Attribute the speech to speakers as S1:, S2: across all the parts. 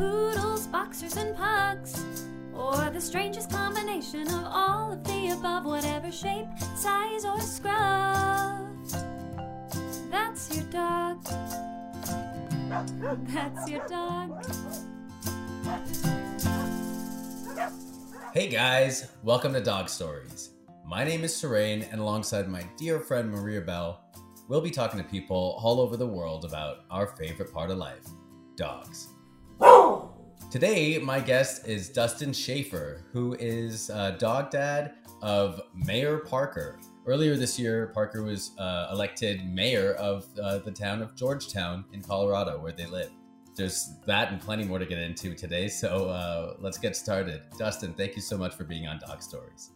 S1: poodles, boxers, and pugs. Or the strangest combination of all of the above, whatever shape, size, or scruff. That's your dog. That's your dog.
S2: Hey guys, welcome to Dog Stories. My name is Serene, and alongside my dear friend Maria Bell, we'll be talking to people all over the world about our favorite part of life dogs. Today, my guest is Dustin Schaefer, who is a dog dad of Mayor Parker. Earlier this year, Parker was uh, elected mayor of uh, the town of Georgetown in Colorado, where they live. There's that and plenty more to get into today, so uh, let's get started. Dustin, thank you so much for being on Dog Stories.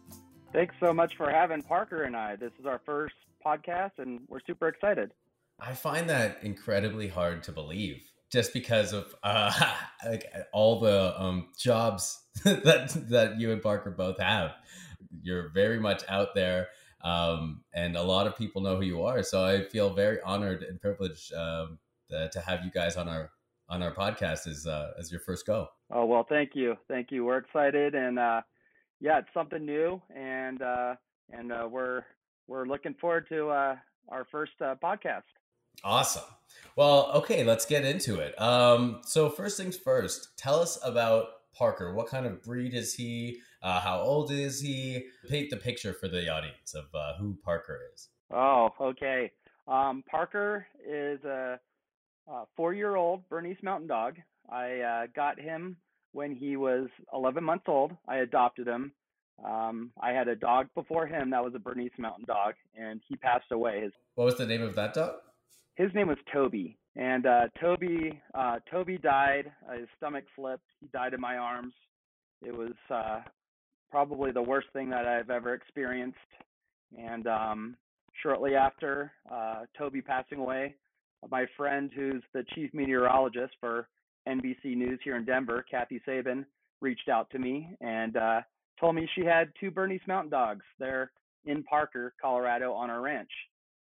S3: Thanks so much for having Parker and I. This is our first podcast, and we're super excited.
S2: I find that incredibly hard to believe just because of uh, like all the um, jobs that that you and Parker both have. You're very much out there, um, and a lot of people know who you are. So I feel very honored and privileged um, to, to have you guys on our on our podcast as uh, as your first go.
S3: Oh well, thank you, thank you. We're excited, and uh, yeah, it's something new, and uh, and uh, we're we're looking forward to our first podcast.
S2: Awesome. Well, okay, let's get into it. Um, so first things first, tell us about Parker. What kind of breed is he? Uh, how old is he? Paint the picture for the audience of uh, who Parker is.
S3: Oh, okay. Um, Parker is a, a four-year-old Bernese Mountain Dog. I uh, got him when he was 11 months old. I adopted him. Um, I had a dog before him that was a Bernese Mountain Dog, and he passed away. His
S2: What was the name of that dog?
S3: His name was Toby, and uh, Toby uh, Toby died. Uh, his stomach flipped. He died in my arms. It was uh, probably the worst thing that I've ever experienced. And um, shortly after uh, Toby passing away, my friend, who's the chief meteorologist for NBC News here in Denver, Kathy Sabine, reached out to me and uh, told me she had two Bernese Mountain Dogs there in Parker, Colorado, on her ranch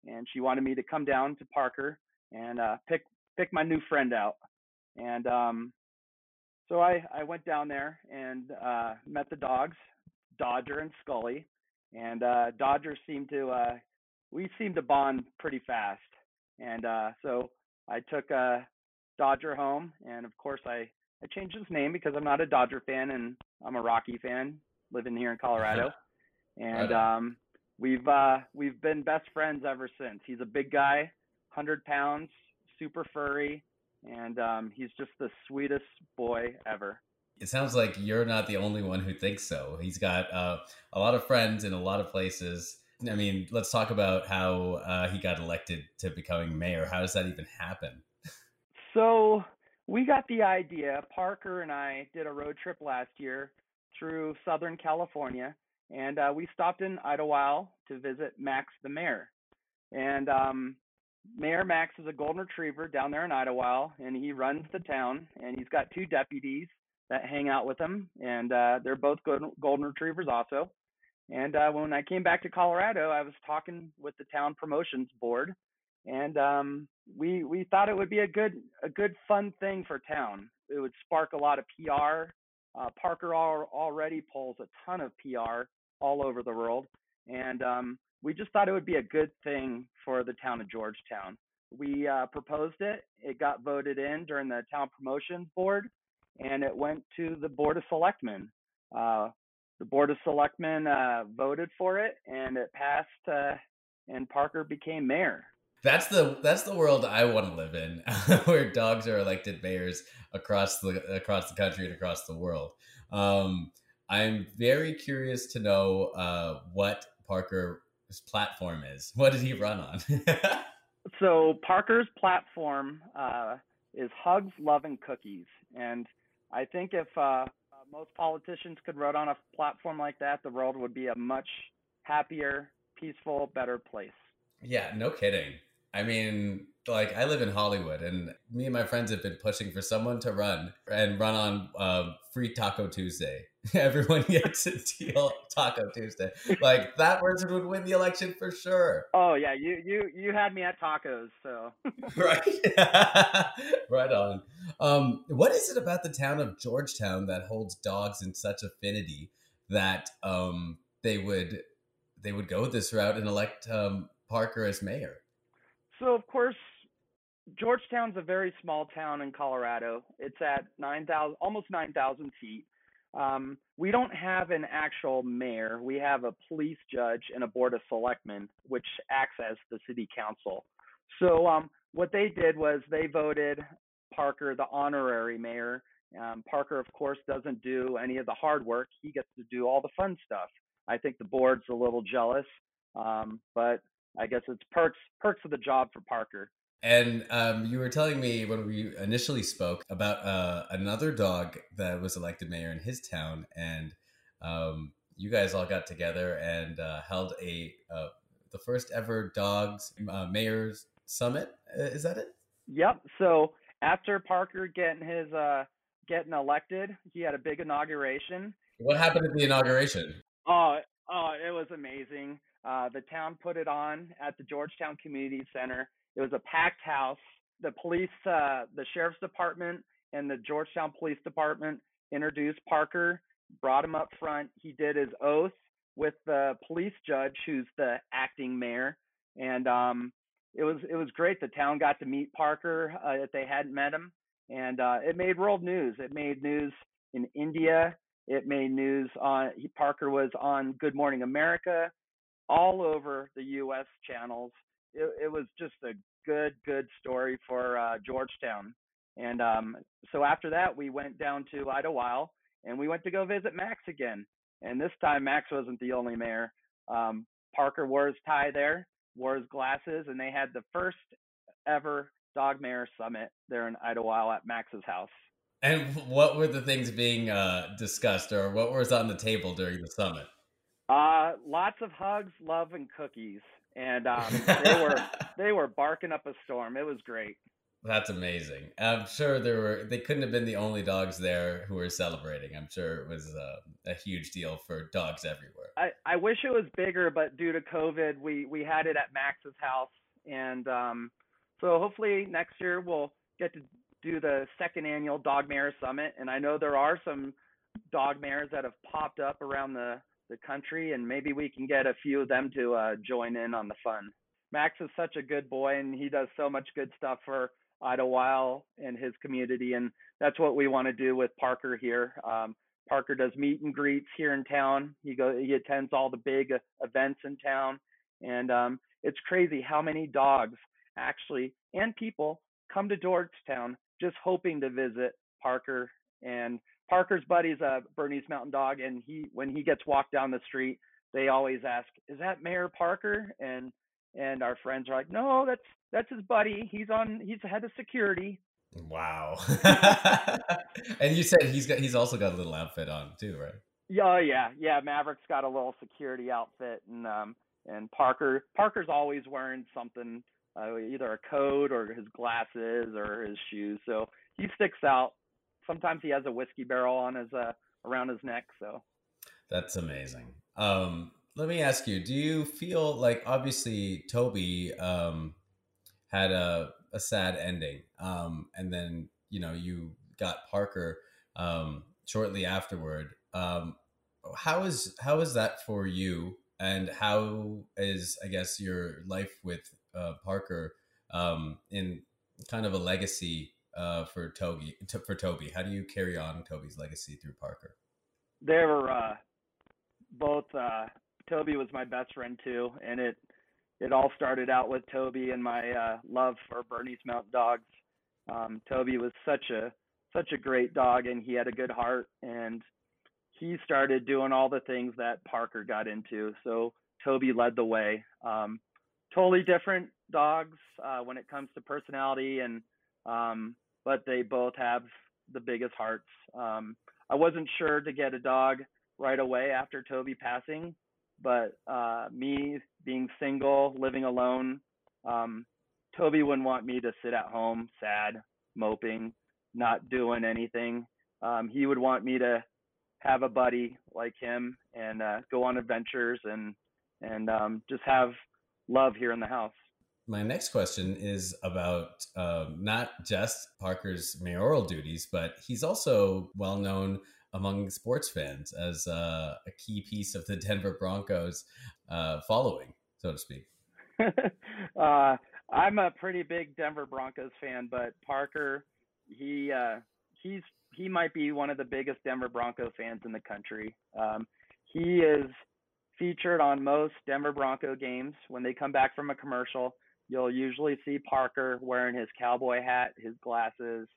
S3: and she wanted me to come down to Parker and uh, pick pick my new friend out. And um, so I I went down there and uh, met the dogs, Dodger and Scully, and uh, Dodger seemed to uh, we seemed to bond pretty fast. And uh, so I took uh, Dodger home, and of course I I changed his name because I'm not a Dodger fan and I'm a Rocky fan living here in Colorado. And um, we've uh, we've been best friends ever since. He's a big guy, hundred pounds, super furry, and um, he's just the sweetest boy ever.
S2: It sounds like you're not the only one who thinks so. He's got uh, a lot of friends in a lot of places. I mean, let's talk about how uh, he got elected to becoming mayor. How does that even happen?
S3: So we got the idea. Parker and I did a road trip last year through Southern California, and uh, we stopped in Idyllwild to visit Max the mayor. And um, Mayor Max is a golden retriever down there in Idyllwild, and he runs the town. And he's got two deputies that hang out with him, and uh, they're both golden, retrievers also. And uh, when I came back to Colorado, I was talking with the town promotions board, and um, we we thought it would be a good a good fun thing for town. It would spark a lot of PR. Uh, Parker al- already pulls a ton of PR all over the world. And um, we just thought it would be a good thing for the town of Georgetown. We uh, proposed it. It got voted in during the town promotions board, and it went to the board of selectmen. Uh, the board of selectmen uh, voted for it, and it passed. Uh, and Parker became mayor.
S2: That's the that's the world I want to live in, where dogs are elected mayors across the across the country and across the world. Um, I'm very curious to know uh, what Parker's platform is. What did he run on?
S3: so Parker's platform uh, is hugs, love, and cookies. And I think if uh, most politicians could run on a platform like that, the world would be a much happier, peaceful, better place.
S2: Yeah, no kidding. I mean, like I live in Hollywood, and me and my friends have been pushing for someone to run and run on uh, free Taco Tuesday. Everyone gets a deal Taco Tuesday. Like that person would win the election for sure.
S3: Oh yeah, you you you had me at tacos, so
S2: right, right on. Um, what is it about the town of Georgetown that holds dogs in such affinity that um, they would they would go this route and elect um, Parker as mayor?
S3: So of course, Georgetown's a very small town in Colorado. It's at nine thousand, almost nine thousand feet. Um, we don't have an actual mayor. We have a police judge and a board of selectmen, which acts as the city council. So um, what they did was they voted Parker the honorary mayor. Um, Parker, of course, doesn't do any of the hard work. He gets to do all the fun stuff. I think the board's a little jealous, um, but I guess it's perks perks of the job for Parker.
S2: And um, you were telling me when we initially spoke about uh, another dog that was elected mayor in his town, and um, you guys all got together and uh, held a uh, the first ever dogs uh, mayor's summit. Uh, is that it?
S3: Yep. So after Parker getting his uh, getting elected, he had a big inauguration.
S2: What happened at the inauguration?
S3: Oh, oh, it was amazing. Uh, the town put it on at the Georgetown Community Center. It was a packed house. The police, uh, the sheriff's department, and the Georgetown Police Department introduced Parker, brought him up front. He did his oath with the police judge, who's the acting mayor, and um, it was it was great. The town got to meet Parker uh, if they hadn't met him, and uh, it made world news. It made news in India. It made news on Parker was on Good Morning America, all over the U.S. channels. It, it was just a good good story for uh, Georgetown. And um, so after that, we went down to Idyllwild and we went to go visit Max again. And this time, Max wasn't the only mayor. Um, Parker wore his tie there, wore his glasses, and they had the first ever Dog Mayor Summit there in Idyllwild at Max's house.
S2: And what were the things being uh, discussed, or what was on the table during the summit?
S3: Uh, lots of hugs, love, and cookies, and um, they were they were barking up a storm. It was great.
S2: That's amazing. I'm sure there were they couldn't have been the only dogs there who were celebrating. I'm sure it was uh, a huge deal for dogs everywhere.
S3: I, I wish it was bigger, but due to COVID, we we had it at Max's house, and um, so hopefully next year we'll get to do the second annual Dog Mayor Summit, and I know there are some dog mayors that have popped up around the the country, and maybe we can get a few of them to uh, join in on the fun. Max is such a good boy, and he does so much good stuff for Idyllwild and his community, and that's what we want to do with Parker here. Um, Parker does meet and greets here in town. He go he attends all the big events in town, and um, it's crazy how many dogs actually and people come to Georgetown just hoping to visit Parker. And Parker's buddy's a Bernese Mountain Dog, and he when he gets walked down the street, they always ask, "Is that Mayor Parker?" And and our friends are like, "No, that's that's his buddy. He's on. He's the head of security."
S2: Wow. and you said he's got he's also got a little outfit on too, right?
S3: Yeah, yeah, yeah. Maverick's got a little security outfit, and um, and Parker Parker's always wearing something uh, either a coat or his glasses or his shoes. So he sticks out. Sometimes he has a whiskey barrel on his uh, around his neck. So
S2: that's amazing. Um, let me ask you: Do you feel like obviously Toby um, had a a sad ending, um, and then you know you got Parker um, shortly afterward. Um, how is how is that for you? And how is I guess your life with uh, Parker um, in kind of a legacy uh, for Toby. for Toby, how do you carry on Toby's legacy through Parker?
S3: They were uh, both. Uh, Toby was my best friend too, and it it all started out with Toby and my uh, love for Bernese Mountain Dogs. Um, Toby was such a such a great dog, and he had a good heart, and he started doing all the things that Parker got into. So Toby led the way. Um, totally different dogs uh, when it comes to personality and um, but they both have the biggest hearts. Um, I wasn't sure to get a dog right away after Toby passing, but uh, me being single, living alone, um, Toby wouldn't want me to sit at home sad, moping, not doing anything. Um, he would want me to have a buddy like him and uh, go on adventures and and um, just have love here in the house.
S2: My next question is about um, not just Parker's mayoral duties, but he's also well known among sports fans as uh, a key piece of the Denver Broncos uh, following, so to speak.
S3: uh, I'm a pretty big Denver Broncos fan, but Parker, he uh, he's he might be one of the biggest Denver Bronco fans in the country. Um, he is featured on most Denver Bronco games. When they come back from a commercial, you'll usually see Parker wearing his cowboy hat, his glasses,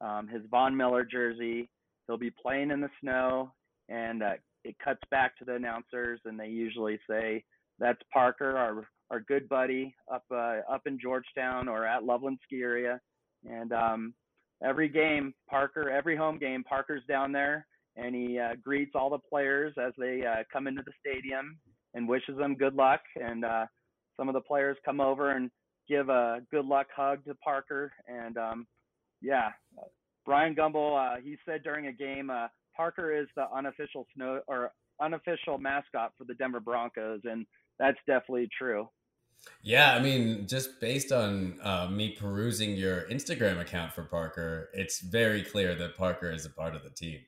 S3: um, his Von Miller jersey. He'll be playing in the snow, and uh, it cuts back to the announcers, and they usually say, "That's Parker, our our good buddy up uh, up in Georgetown or at Loveland Ski Area." And um, every game, Parker, every home game, Parker's down there and he uh, greets all the players as they uh, come into the stadium and wishes them good luck. And uh, some of the players come over and give a good luck hug to Parker. And um, yeah, Brian Gumbel, uh, he said during a game, uh, Parker is the unofficial snow or unofficial mascot for the Denver Broncos, and that's definitely true.
S2: Yeah, I mean, just based on uh, me perusing your Instagram account for Parker, it's very clear that Parker is a part of the team.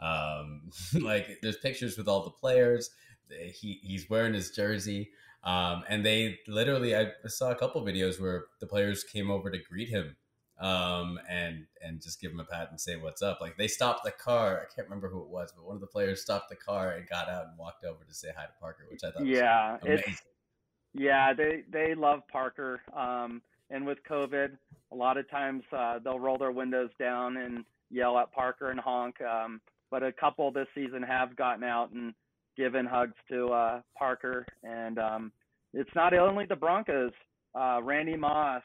S2: Um, like, there's pictures with all the players. He he's wearing his jersey, um, and they literally I saw a couple videos where the players came over to greet him um, and and just give him a pat and say what's up. Like they stopped the car. I can't remember who it was, but one of the players stopped the car and got out and walked over to say hi to Parker, which I thought yeah, amazing.
S3: Yeah, they they love Parker. Um, and with COVID, a lot of times uh, they'll roll their windows down and yell at Parker and honk. Um, but a couple this season have gotten out and given hugs to uh, Parker. And um, it's not only the Broncos. Uh, Randy Moss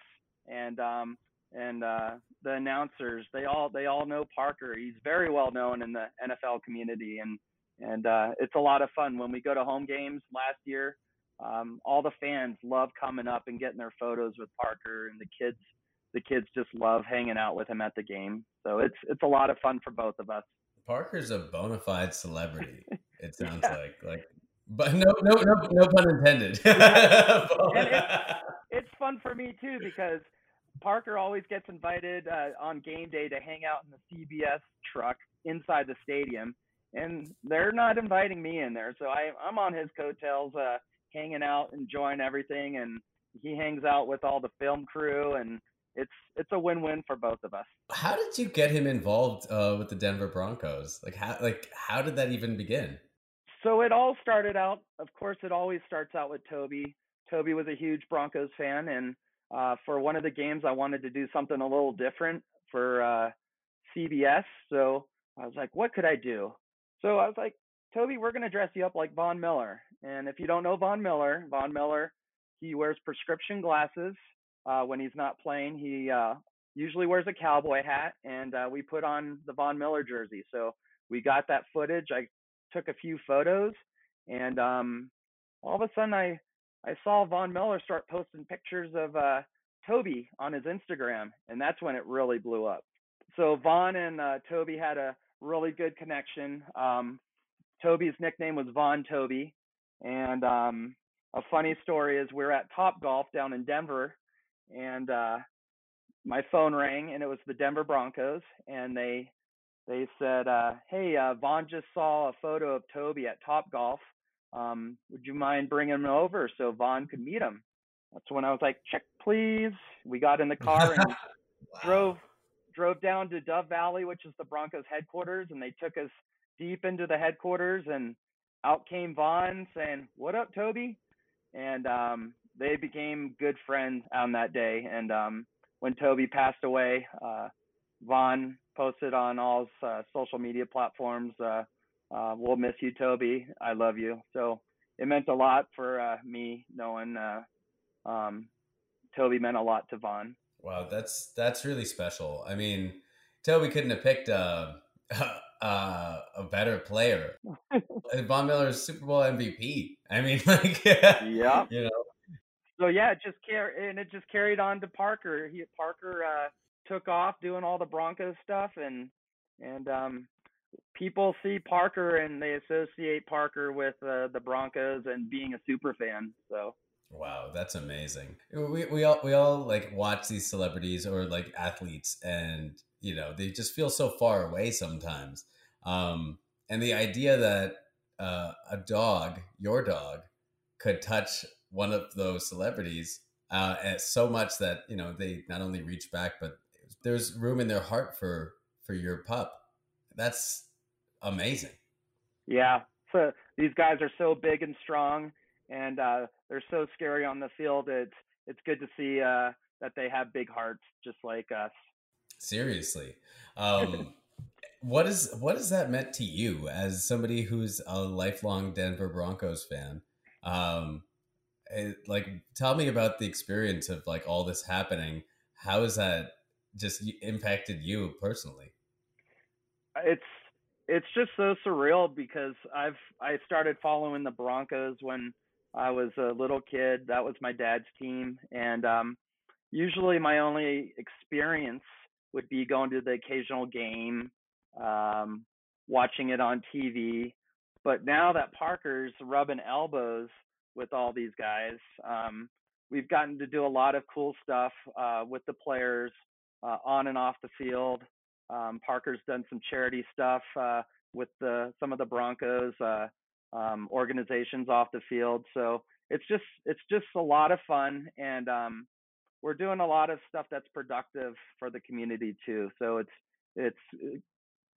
S3: and um, and uh, the announcers they all they all know Parker. He's very well known in the NFL community, and and uh, it's a lot of fun when we go to home games. Last year, um, all the fans love coming up and getting their photos with Parker, and the kids the kids just love hanging out with him at the game. So it's it's a lot of fun for both of us.
S2: Parker's a bona fide celebrity. It sounds yeah. like like, but no no no no pun intended.
S3: it's, it's fun for me too because Parker always gets invited uh, on game day to hang out in the CBS truck inside the stadium, and they're not inviting me in there. So I, I'm on his coattails, uh, hanging out, enjoying everything, and he hangs out with all the film crew, and it's it's a win-win for both of us.
S2: How did you get him involved uh, with the Denver Broncos? Like how like how did that even begin?
S3: So it all started out. Of course, it always starts out with Toby. Toby was a huge Broncos fan, and uh, for one of the games, I wanted to do something a little different for uh, CBS. So I was like, what could I do? So I was like, Toby, we're going to dress you up like Von Miller. And if you don't know Von Miller, Von Miller, he wears prescription glasses uh, when he's not playing. He uh, usually wears a cowboy hat, and uh, we put on the Von Miller jersey. So we got that footage. I took a few photos, and um, all of a sudden I I saw Von Miller start posting pictures of uh, Toby on his Instagram, and that's when it really blew up. So Von and uh, Toby had a really good connection. Um, Toby's nickname was Von Toby, and um, a funny story is we are at Topgolf down in Denver, and uh, my phone rang, and it was the Denver Broncos, and they they said, uh, "Hey, uh, Von just saw a photo of Toby at Topgolf. Um, would you mind bringing him over so Von could meet him?" That's when I was like, "Check, please." We got in the car and wow. drove drove down to Dove Valley, which is the Broncos headquarters, and they took us deep into the headquarters, and out came Von saying, "What up, Toby?" And um, they became good friends on that day. And um, when Toby passed away, uh, Von posted on all uh, social media platforms, uh, uh, "We'll miss you, Toby. I love you." So it meant a lot for uh, me knowing uh, um, Toby meant a lot to Von.
S2: Wow, that's that's really special. I mean, Toby couldn't have picked a a, a better player. Von Miller's Super Bowl MVP. I mean, like,
S3: yeah,
S2: you know,
S3: so yeah, it just carried and it just carried on to Parker. He Parker uh, took off doing all the Broncos stuff, and and um, people see Parker and they associate Parker with uh, the Broncos and being a super fan. So
S2: wow, that's amazing. We we all we all like watch these celebrities or like athletes, and you know they just feel so far away sometimes. Um, and the idea that uh, a dog, your dog, could touch one of those celebrities uh, so much that you know they not only reach back, but there's room in their heart for for your pup. That's amazing.
S3: Yeah. So these guys are so big and strong, and uh, they're so scary on the field. It's it's good to see uh, that they have big hearts, just like us.
S2: Seriously, um, what is what has that meant to you as somebody who's a lifelong Denver Broncos fan? Um, it, like, tell me about the experience of like all this happening. How has that just impacted you personally?
S3: It's it's just so surreal because I've I started following the Broncos when I was a little kid. That was my dad's team, and um, usually my only experience would be going to the occasional game, um, watching it on TV. But now that Parker's rubbing elbows with all these guys, um, we've gotten to do a lot of cool stuff uh, with the players uh, on and off the field. Um, Parker's done some charity stuff uh, with the, some of the Broncos uh, um, organizations off the field. So it's just it's just a lot of fun, and um, we're doing a lot of stuff that's productive for the community too. So it's it's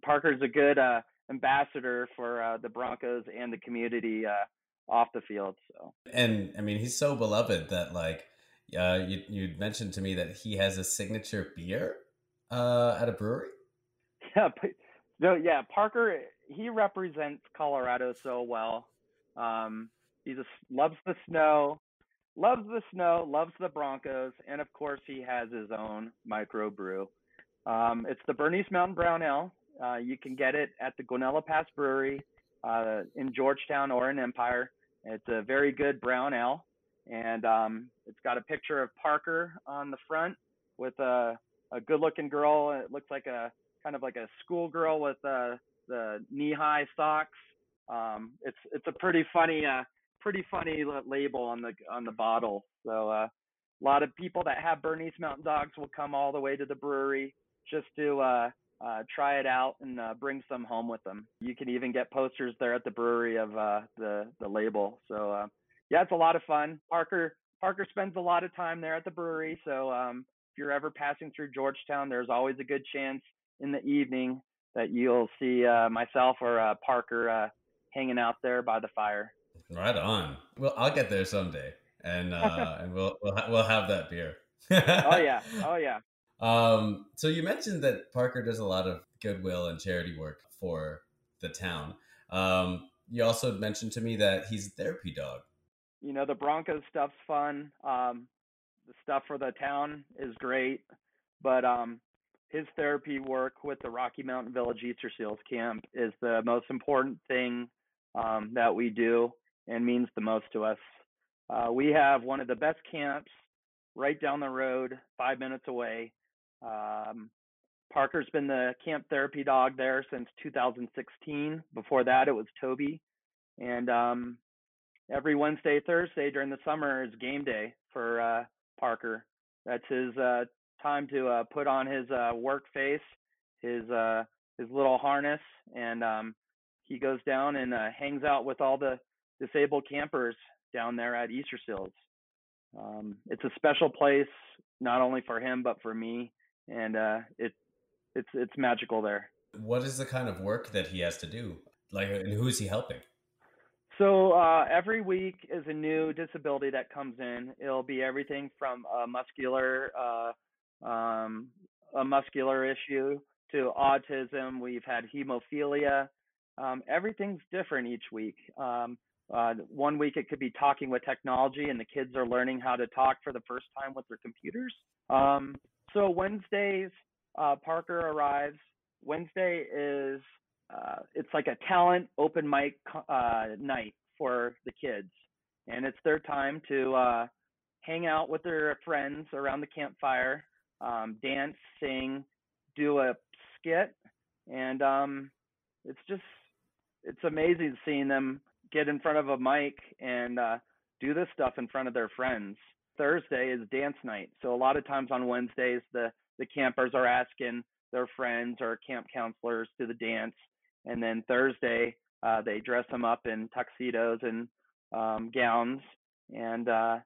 S3: Parker's a good uh, ambassador for uh, the Broncos and the community uh, off the field. So
S2: and I mean he's so beloved that like uh, you you mentioned to me that he has a signature beer uh, at a brewery.
S3: Yeah, but, no, yeah. Parker, he represents Colorado so well. Um, he just loves the snow, loves the snow, loves the Broncos, and of course, he has his own microbrew. Um, it's the Bernese Mountain Brown Ale. Uh, you can get it at the Guanella Pass Brewery uh, in Georgetown or in Empire. It's a very good brown ale, and um, it's got a picture of Parker on the front with a, a good-looking girl. It looks like a kind of like a schoolgirl with uh, the knee-high socks. Um, it's it's a pretty funny uh, pretty funny label on the on the bottle. So uh, a lot of people that have Bernese Mountain Dogs will come all the way to the brewery just to uh, try it out and uh, bring some home with them. You can even get posters there at the brewery of uh, the the label. So uh, yeah, it's a lot of fun. Parker Parker spends a lot of time there at the brewery. So um, if you're ever passing through Georgetown, there's always a good chance in the evening that you'll see uh, myself or uh, Parker uh, hanging out there by the fire.
S2: Right on. Well, I'll get there someday, and uh, and we'll we'll, we'll have that beer. oh
S3: yeah, oh yeah.
S2: Um, so you mentioned that Parker does a lot of goodwill and charity work for the town. Um, you also mentioned to me that he's a therapy dog.
S3: You know, the Broncos stuff's fun. Um, the stuff for the town is great, but um, his therapy work with the Rocky Mountain Village Easter Seals Camp is the most important thing um, that we do and means the most to us. Uh, we have one of the best camps right down the road, five minutes away. Um, Parker's been the camp therapy dog there since 2016. Before that, it was Toby. And um, every Wednesday, Thursday during the summer is game day for uh, Parker. That's his uh, time to uh, put on his uh, work face, his uh, his little harness, and um, he goes down and uh, hangs out with all the disabled campers down there at Easter Seals. Um, it's a special place, not only for him but for me, and uh, it it's it's magical there.
S2: What is the kind of work that he has to do? Like, and who is he helping?
S3: So uh, every week is a new disability that comes in. It'll be everything from a muscular uh, um, a muscular issue to autism. We've had hemophilia. Um, everything's different each week. Um, uh, one week it could be talking with technology, and the kids are learning how to talk for the first time with their computers. So Wednesdays, uh, Parker arrives. Wednesday is uh, it's like a talent open mic uh, night for the kids, and it's their time to uh, hang out with their friends around the campfire, um, dance, sing, do a skit, and um, it's just it's amazing seeing them get in front of a mic and uh, do this stuff in front of their friends. Thursday is dance night, so a lot of times on Wednesdays the the campers are asking their friends or camp counselors to the dance, and then Thursday uh, they dress them up in tuxedos and um, gowns, and uh,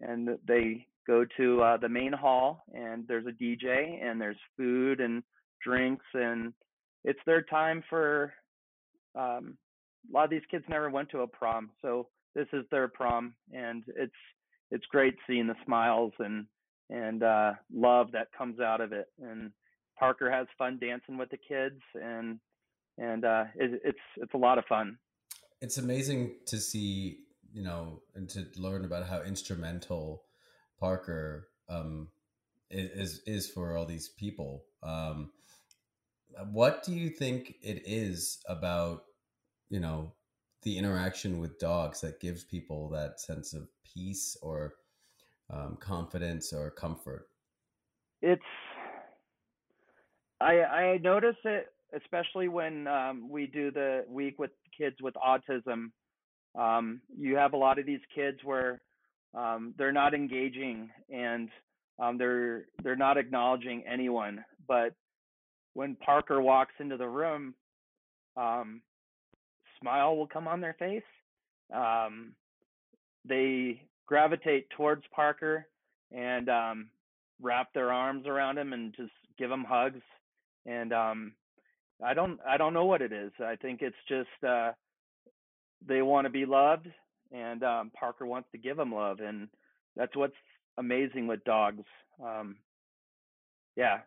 S3: and they go to uh, the main hall, and there's a DJ, and there's food and drinks, and it's their time for. Um, a lot of these kids never went to a prom, so this is their prom, and it's it's great seeing the smiles and and uh, love that comes out of it. And Parker has fun dancing with the kids, and and uh, it, it's it's a lot of fun.
S2: It's amazing to see, you know, and to learn about how instrumental Parker um, is is for all these people. Um, what do you think it is about, you know, the interaction with dogs that gives people that sense of peace or um, confidence or comfort?
S3: It's I I notice it especially when um, we do the week with kids with autism. Um, you have a lot of these kids where um, they're not engaging and um, they're they're not acknowledging anyone. But when Parker walks into the room, um, smile will come on their face. Um, they gravitate towards Parker and um, wrap their arms around him and just give him hugs. And um, I don't I don't know what it is. I think it's just uh, they want to be loved, and um, Parker wants to give them love, and that's what's amazing with dogs. Um, yeah,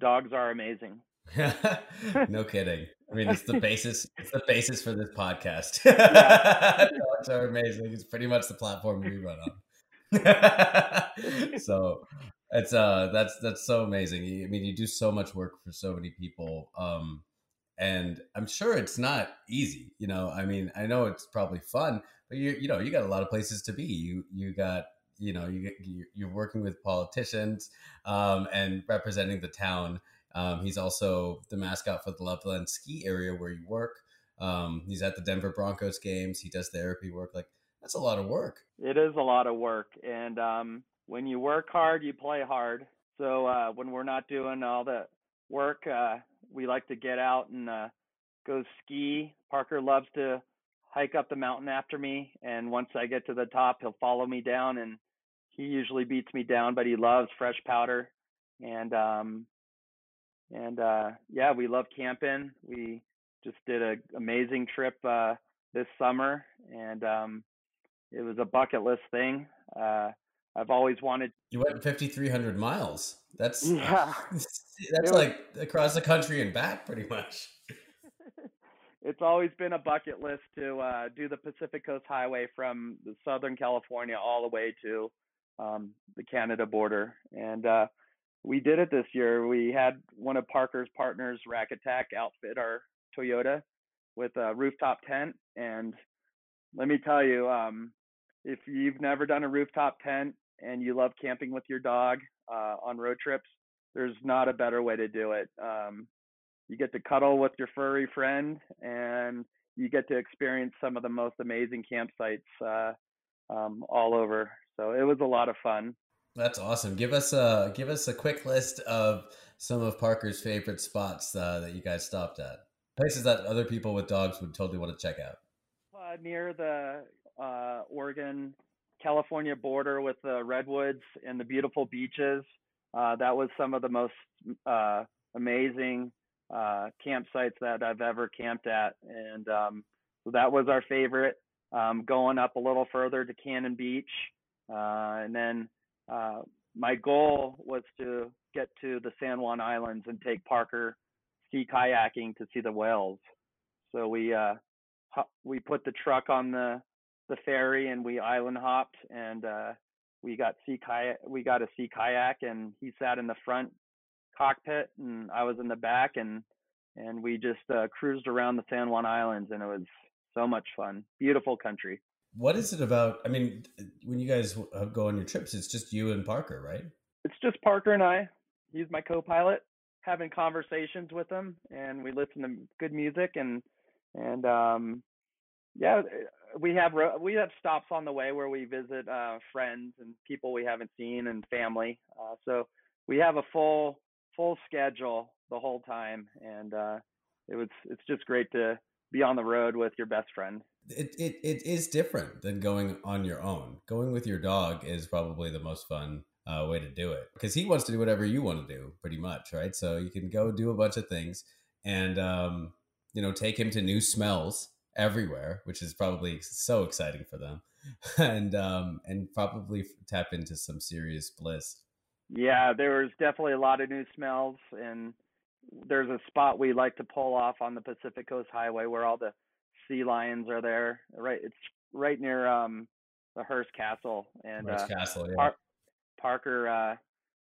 S3: dogs are amazing.
S2: no kidding. I mean, it's the basis. It's the basis for this podcast. Dogs are amazing. It's pretty much the platform we run on. so it's uh, that's that's so amazing. I mean, you do so much work for so many people, um, and I'm sure it's not easy. You know, I mean, I know it's probably fun, but you you know, you got a lot of places to be. You you got you know you you're working with politicians um, and representing the town um, he's also the mascot for the Loveland ski area where you work. Um, he's at the Denver Broncos games. He does therapy work. Like that's a lot of work.
S3: It is a lot of work, and um, when you work hard, you play hard. So uh, when we're not doing all the work, uh, we like to get out and uh, go ski. Parker loves to hike up the mountain after me, and once I get to the top, he'll follow me down, and he usually beats me down, but he loves fresh powder. And um, and uh, yeah, we love camping. We just did an amazing trip uh, this summer, and um, it was a bucket list thing. Uh, I've always wanted.
S2: You went 5,300 miles. That's
S3: yeah.
S2: that's like across the country and back, pretty much.
S3: it's always been a bucket list to uh, do the Pacific Coast Highway from Southern California all the way to um, the Canada border, and uh, we did it this year. We had one of Parker's partners, Rack Attack, outfit our Toyota with a rooftop tent. And let me tell you, um, if you've never done a rooftop tent and you love camping with your dog uh, on road trips, there's not a better way to do it. Um, you get to cuddle with your furry friend and you get to experience some of the most amazing campsites uh, um, all over. So it was a lot of fun.
S2: That's awesome. Give us a give us a quick list of some of Parker's favorite spots uh, that you guys stopped at. Places that other people with dogs would totally want to check out.
S3: Uh, near the uh, Oregon California border with the redwoods and the beautiful beaches. Uh, that was some of the most uh, amazing uh, campsites that I've ever camped at, and um, so that was our favorite. Um, going up a little further to Cannon Beach, and then uh, my goal was to get to the San Juan Islands and take Parker sea kayaking to see the whales. So we uh, we put the truck on the the ferry and we island hopped and uh, we got sea kayak we got a sea kayak and he sat in the front cockpit and I was in the back and and we just uh, cruised around the San Juan Islands and it was so much fun. Beautiful country.
S2: What is it about? I mean, when you guys go on your trips, it's just you and Parker, right?
S3: It's just Parker and I. He's my co-pilot. Having conversations with him, and we listen to good music, and and um, yeah, we have we have stops on the way where we visit uh, friends and people we haven't seen and family. Uh, so we have a full full schedule the whole time, and uh, it was it's just great to be on the road with your best friend.
S2: It, it it is different than going on your own. Going with your dog is probably the most fun uh, way to do it because he wants to do whatever you want to do, pretty much, right? So you can go do a bunch of things and um, you know take him to new smells everywhere, which is probably so exciting for them, and um, and probably tap into some serious bliss.
S3: Yeah, there was definitely a lot of new smells, and there's a spot we like to pull off on the Pacific Coast Highway where all the sea lions are there. Right, it's right near um the Hearst Castle, and
S2: Hearst uh, Castle, yeah.
S3: Par- Parker uh,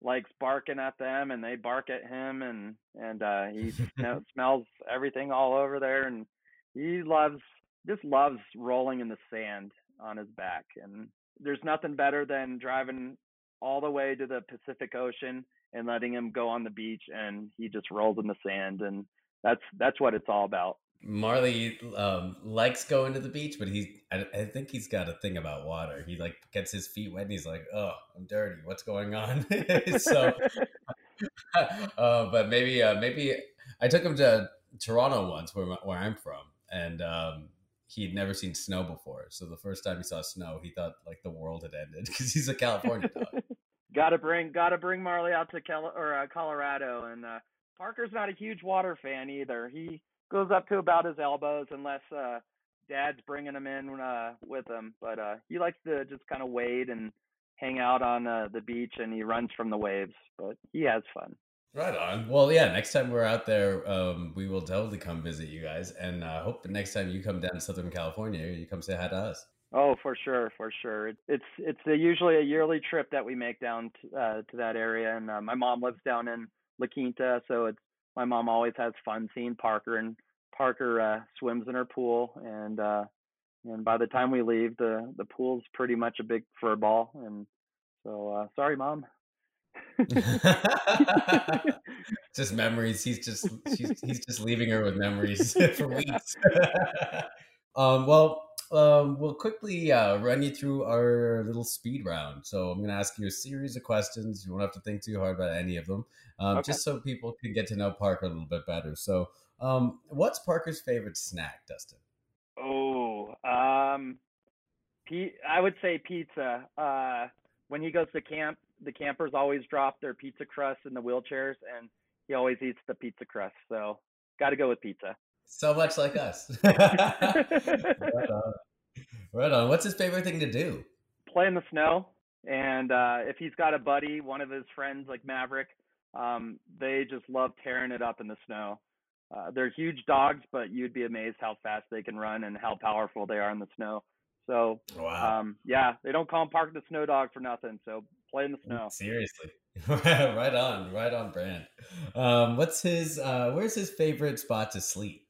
S3: likes barking at them, and they bark at him, and and uh, he smells everything all over there, and he loves just loves rolling in the sand on his back and there's nothing better than driving all the way to the Pacific Ocean and letting him go on the beach and he just rolls in the sand and that's that's what it's all about.
S2: Marley um, likes going to the beach, but he I, I, think he's got a thing about water. He like gets his feet wet and he's like, "Oh, I'm dirty. What's going on?" so, uh, but maybe uh, maybe I took him to Toronto once, where where I'm from, and um, he'd never seen snow before. So the first time he saw snow, he thought like the world had ended because he's a California dog.
S3: gotta bring, gotta bring Marley out to Cal- or uh, Colorado, and uh, Parker's not a huge water fan either. He goes up to about his elbows unless uh, Dad's bringing him in uh, with him. But uh, he likes to just kind of wade and hang out on uh, the beach, and he runs from the waves. But he has fun.
S2: Right on. Well, yeah. Next time we're out there, um, we will definitely come visit you guys, and I uh, hope the next time you come down to Southern California, you come say hi to us.
S3: Oh, for sure, for sure. It's it's a, usually a yearly trip that we make down to, uh, to that area, and uh, my mom lives down in La Quinta, so it's my mom always has fun seeing Parker, and Parker uh, swims in her pool, and uh, and by the time we leave, the the pool's pretty much a big fur ball, and so uh, sorry, mom.
S2: just memories. He's just he's, just leaving her with memories for weeks. um, well, um, we'll quickly uh, run you through our little speed round. So I'm going to ask you a series of questions. You won't have to think too hard about any of them, um, okay. just so people can get to know Parker a little bit better. So, um, what's Parker's favorite snack, Dustin?
S3: Oh, um, I would say pizza. Uh, when he goes to camp, the campers always drop their pizza crust in the wheelchairs, and he always eats the pizza crust. So, got to go with pizza.
S2: So much like us. right, on. right on. What's his favorite thing to do?
S3: Play in the snow. And uh, if he's got a buddy, one of his friends like Maverick, um, they just love tearing it up in the snow. Uh, they're huge dogs, but you'd be amazed how fast they can run and how powerful they are in the snow. So, wow. um, yeah, they don't call him Park the Snow Dog for nothing. So play in the snow.
S2: Seriously, right on, right on brand. Um, what's his? Uh, where's his favorite spot to sleep?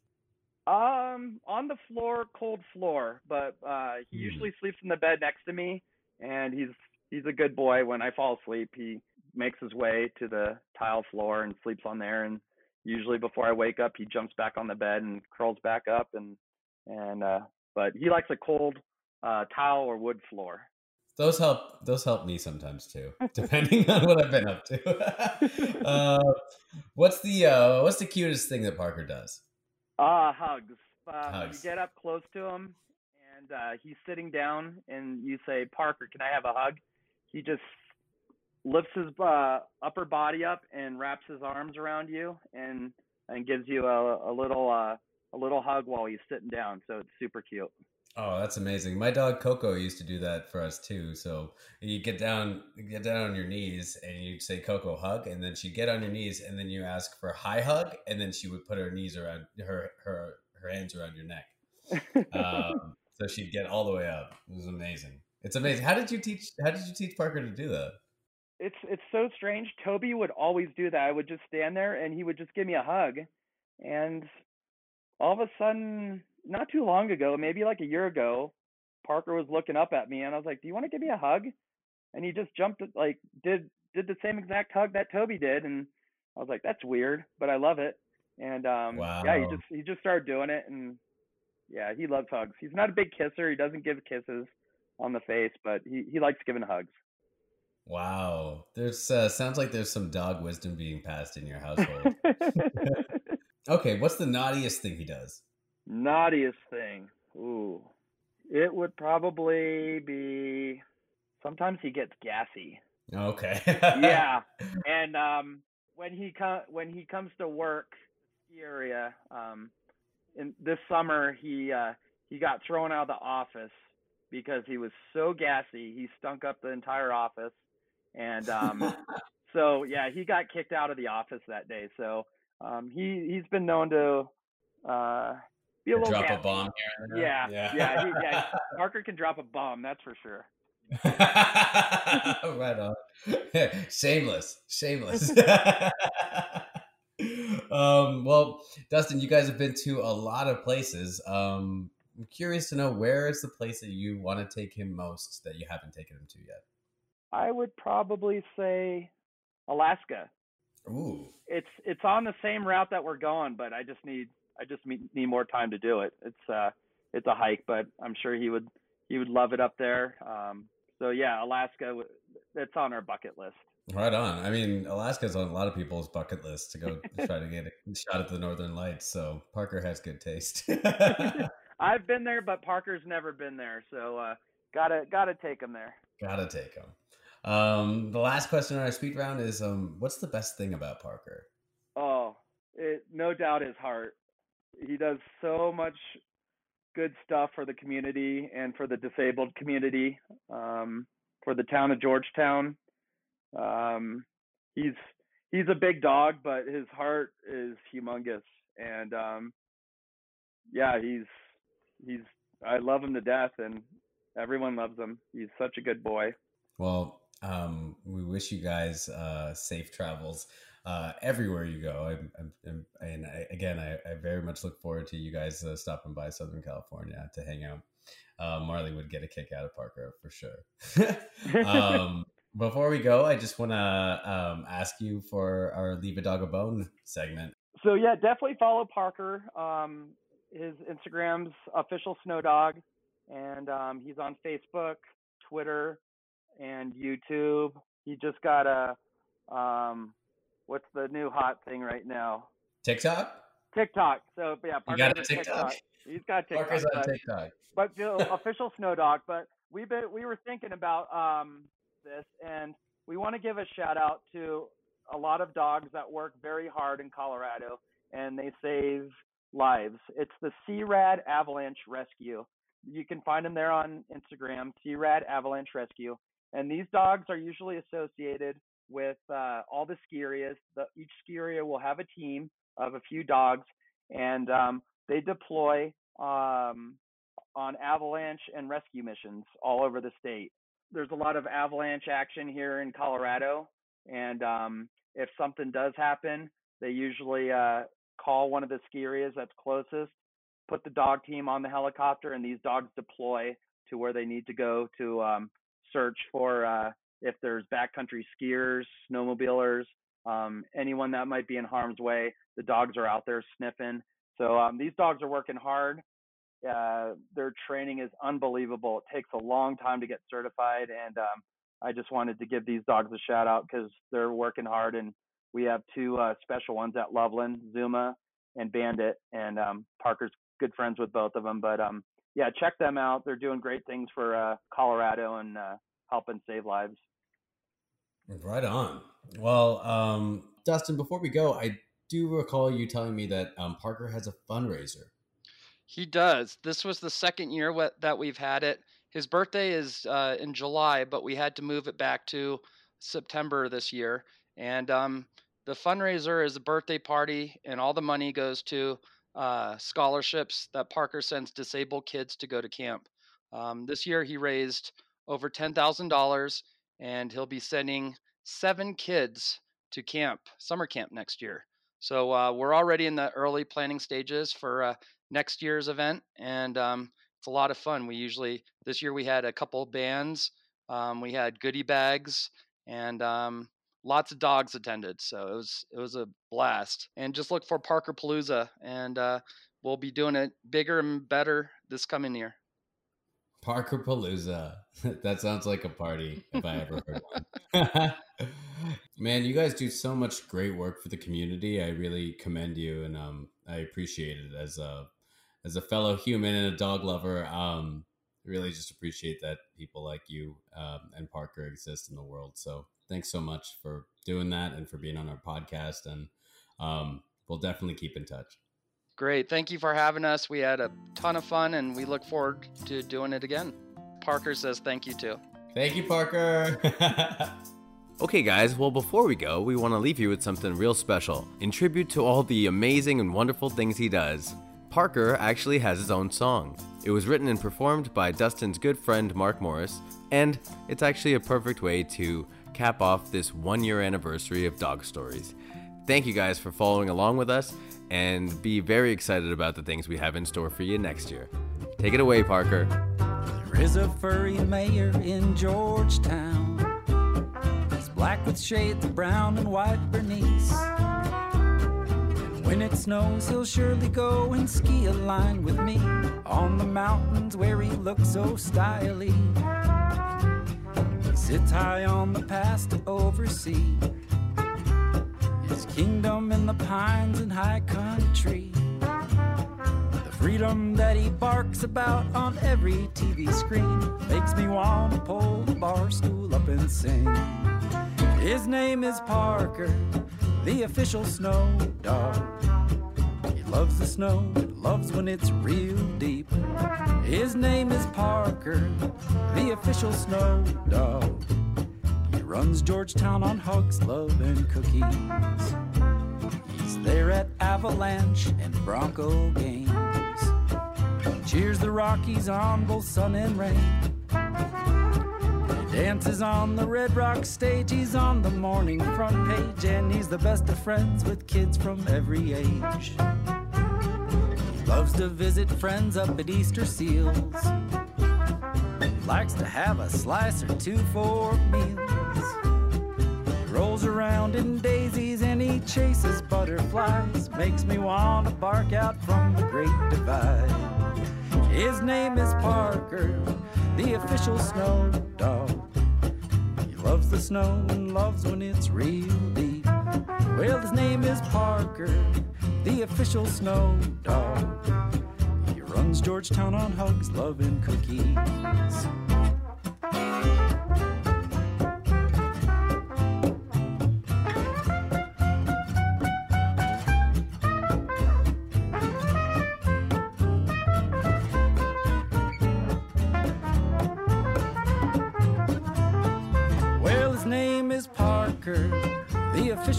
S3: Um, on the floor, cold floor, but uh, he mm. usually sleeps in the bed next to me, and he's he's a good boy. When I fall asleep, he makes his way to the tile floor and sleeps on there. And usually before I wake up, he jumps back on the bed and curls back up. And and uh, but he likes a cold uh, tile or wood floor.
S2: Those help. Those help me sometimes too, depending on what I've been up to. uh, what's the uh, what's the cutest thing that Parker does?
S3: Ah, uh, hugs. Uh, hugs. You get up close to him, and uh, he's sitting down, and you say, "Parker, can I have a hug?" He just lifts his uh, upper body up and wraps his arms around you, and and gives you a, a little uh, a little hug while he's sitting down. So it's super cute.
S2: Oh, that's amazing. My dog Coco used to do that for us too. So you get down, get down on your knees, and you'd say Coco hug, and then she'd get on your knees, and then you ask for a high hug, and then she would put her knees around her her her hands around your neck. um, so she'd get all the way up. It was amazing. It's amazing. How did you teach? How did you teach Parker to do that?
S3: It's it's so strange. Toby would always do that. I would just stand there, and he would just give me a hug, and all of a sudden not too long ago, maybe like a year ago, Parker was looking up at me, and I was like, "Do you want to give me a hug?" And he just jumped like did did the same exact hug that Toby did, and I was like, "That's weird, but I love it." And um,
S2: wow.
S3: yeah, he just he just started doing it, and yeah, he loves hugs. He's not a big kisser. He doesn't give kisses on the face, but he he likes giving hugs.
S2: Wow, there's uh, sounds like there's some dog wisdom being passed in your household. okay, what's the naughtiest thing he does?
S3: Naughtiest thing. Ooh. It would probably be sometimes he gets gassy.
S2: Okay.
S3: yeah. And um when he com- when he comes to work area um in this summer he uh he got thrown out of the office because he was so gassy. He stunk up the entire office. And um so yeah, he got kicked out of the office that day. So um he he's been known to uh be a little
S2: drop
S3: gassy.
S2: a bomb here.
S3: Yeah, yeah, yeah, he, yeah. Parker can drop a bomb, that's for sure.
S2: right on. shameless, shameless. um, well, Dustin, you guys have been to a lot of places. Um, I'm curious to know where is the place that you want to take him most that you haven't taken him to yet.
S3: I would probably say Alaska.
S2: Ooh,
S3: It's it's on the same route that we're going, but I just need I just need, more time to do it. It's uh it's a hike, but I'm sure he would he would love it up there. Um, so yeah, Alaska, it's on our bucket list.
S2: right on. I mean, Alaska's on a lot of people's bucket list to go try to get a shot at the Northern Lights. So Parker has good taste.
S3: I've been there, but Parker's never been there, so uh, gotta gotta take him there.
S2: Gotta take him. Um, the last question on our speed round is, um, what's the best thing about Parker?
S3: Oh, it no doubt his heart. He does so much good stuff for the community and for the disabled community, um, for the town of Georgetown. Um, he's he's a big dog, but his heart is humongous, and um, yeah, he's he's I love him to death, and everyone loves him. He's such a good boy.
S2: Well, um, we wish you guys uh, safe travels uh, everywhere you go. I'm, I'm, I'm, and I, again, I, I very much look forward to you guys uh, stopping by Southern California to hang out. Uh, Marley would get a kick out of Parker for sure. um, before we go, I just want to um, ask you for our Leave a Dog a Bone segment.
S3: So yeah, definitely follow Parker. Um, his Instagram's official Snow Dog, and um, he's on Facebook, Twitter, and YouTube. He just got a um, what's the new hot thing right now?
S2: TikTok?
S3: TikTok. So yeah,
S2: You got a TikTok?
S3: He's got TikTok.
S2: Parker's on
S3: but-
S2: TikTok.
S3: but the official snow dog. But we been we were thinking about um, this, and we want to give a shout out to a lot of dogs that work very hard in Colorado, and they save lives. It's the CRAD Avalanche Rescue. You can find them there on Instagram, CRAD Avalanche Rescue. And these dogs are usually associated with uh, all the ski areas. The, each ski area will have a team of a few dogs, and um, they deploy um, on avalanche and rescue missions all over the state. There's a lot of avalanche action here in Colorado, and um, if something does happen, they usually uh, call one of the ski areas that's closest, put the dog team on the helicopter, and these dogs deploy to where they need to go to um, search for uh, if there's backcountry skiers, snowmobilers, um, anyone that might be in harm's way. The dogs are out there sniffing. So um, these dogs are working hard. Uh, their training is unbelievable. It takes a long time to get certified, and um, I just wanted to give these dogs a shout out because they're working hard. And we have two uh, special ones at Loveland, Zuma and Bandit, and um, Parker's good friends with both of them. But um, yeah, check them out. They're doing great things for uh, Colorado and uh, helping save lives.
S2: Right on. Well, um, Dustin, before we go, I do recall you telling me that um, Parker has a fundraiser.
S4: He does. This was the second year that we've had it. His birthday is uh, in July, but we had to move it back to September this year. And um, the fundraiser is a birthday party, and all the money goes to uh, scholarships that Parker sends disabled kids to go to camp. Um, this year, he raised over $10,000, and he'll be sending seven kids to camp, summer camp next year. So uh, we're already in the early planning stages for uh, next year's event, and um, it's a lot of fun. We usually this year we had a couple bands. Um, we had goodie bags and um, lots of dogs attended. So it was it was a blast. And just look for Parker Palooza, and uh, we'll be doing it bigger and better this coming year.
S2: Parker Palooza. that sounds like a party if I ever heard one. Man, you guys do so much great work for the community. I really commend you, and um, I appreciate it as a as a fellow human and a dog lover. Um, really just appreciate that people like you um, and Parker exist in the world. So thanks so much for doing that and for being on our podcast. And um, we'll definitely keep in touch.
S4: Great. Thank you for having us. We had a ton of fun and we look forward to doing it again. Parker says thank you too.
S2: Thank you, Parker. Okay, guys, well, before we go, we want to leave you with something real special. In tribute to all the amazing and wonderful things he does, Parker actually has his own song. It was written and performed by Dustin's good friend Mark Morris, and it's actually a perfect way to cap off this one year anniversary of Dog Stories. Thank you guys for following along with us, and be very excited about the things we have in store for you next year. Take it away, Parker.
S5: There is a furry mayor in Georgetown He's black with shades of brown and white Bernese. When it snows, he'll surely go and ski a line with me on the mountains where he looks so stylish. He sits high on the pass to oversee his kingdom in the pines and high country. The freedom that he barks about on every TV screen makes me want to pull the bar stool up and sing. His name is Parker, the official snow dog. He loves the snow, loves when it's real deep. His name is Parker, the official snow dog. He runs Georgetown on hugs, love, and cookies. He's there at Avalanche and Bronco games. Cheers the Rockies on both sun and rain. Dances on the Red Rock stage, he's on the morning front page, and he's the best of friends with kids from every age. He loves to visit friends up at Easter Seals. Likes to have a slice or two for meals. Rolls around in daisies and he chases butterflies. Makes me want to bark out from the Great Divide. His name is Parker, the official snow dog. He loves the snow and loves when it's real deep. Well, his name is Parker, the official snow dog. He runs Georgetown on hugs, love, and cookies.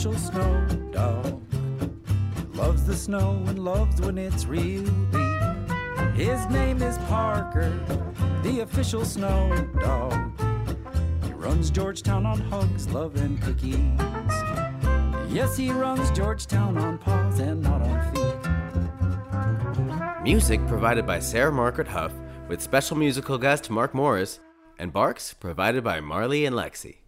S5: Official snow dog. Loves the snow and loves when it's real deep. His name is Parker, the official snow dog. He runs Georgetown on hugs, love, and cookies. Yes, he runs Georgetown on paws and not on
S2: feet. Music provided by Sarah Margaret Huff, with special musical guest Mark Morris, and barks provided by Marley and Lexi.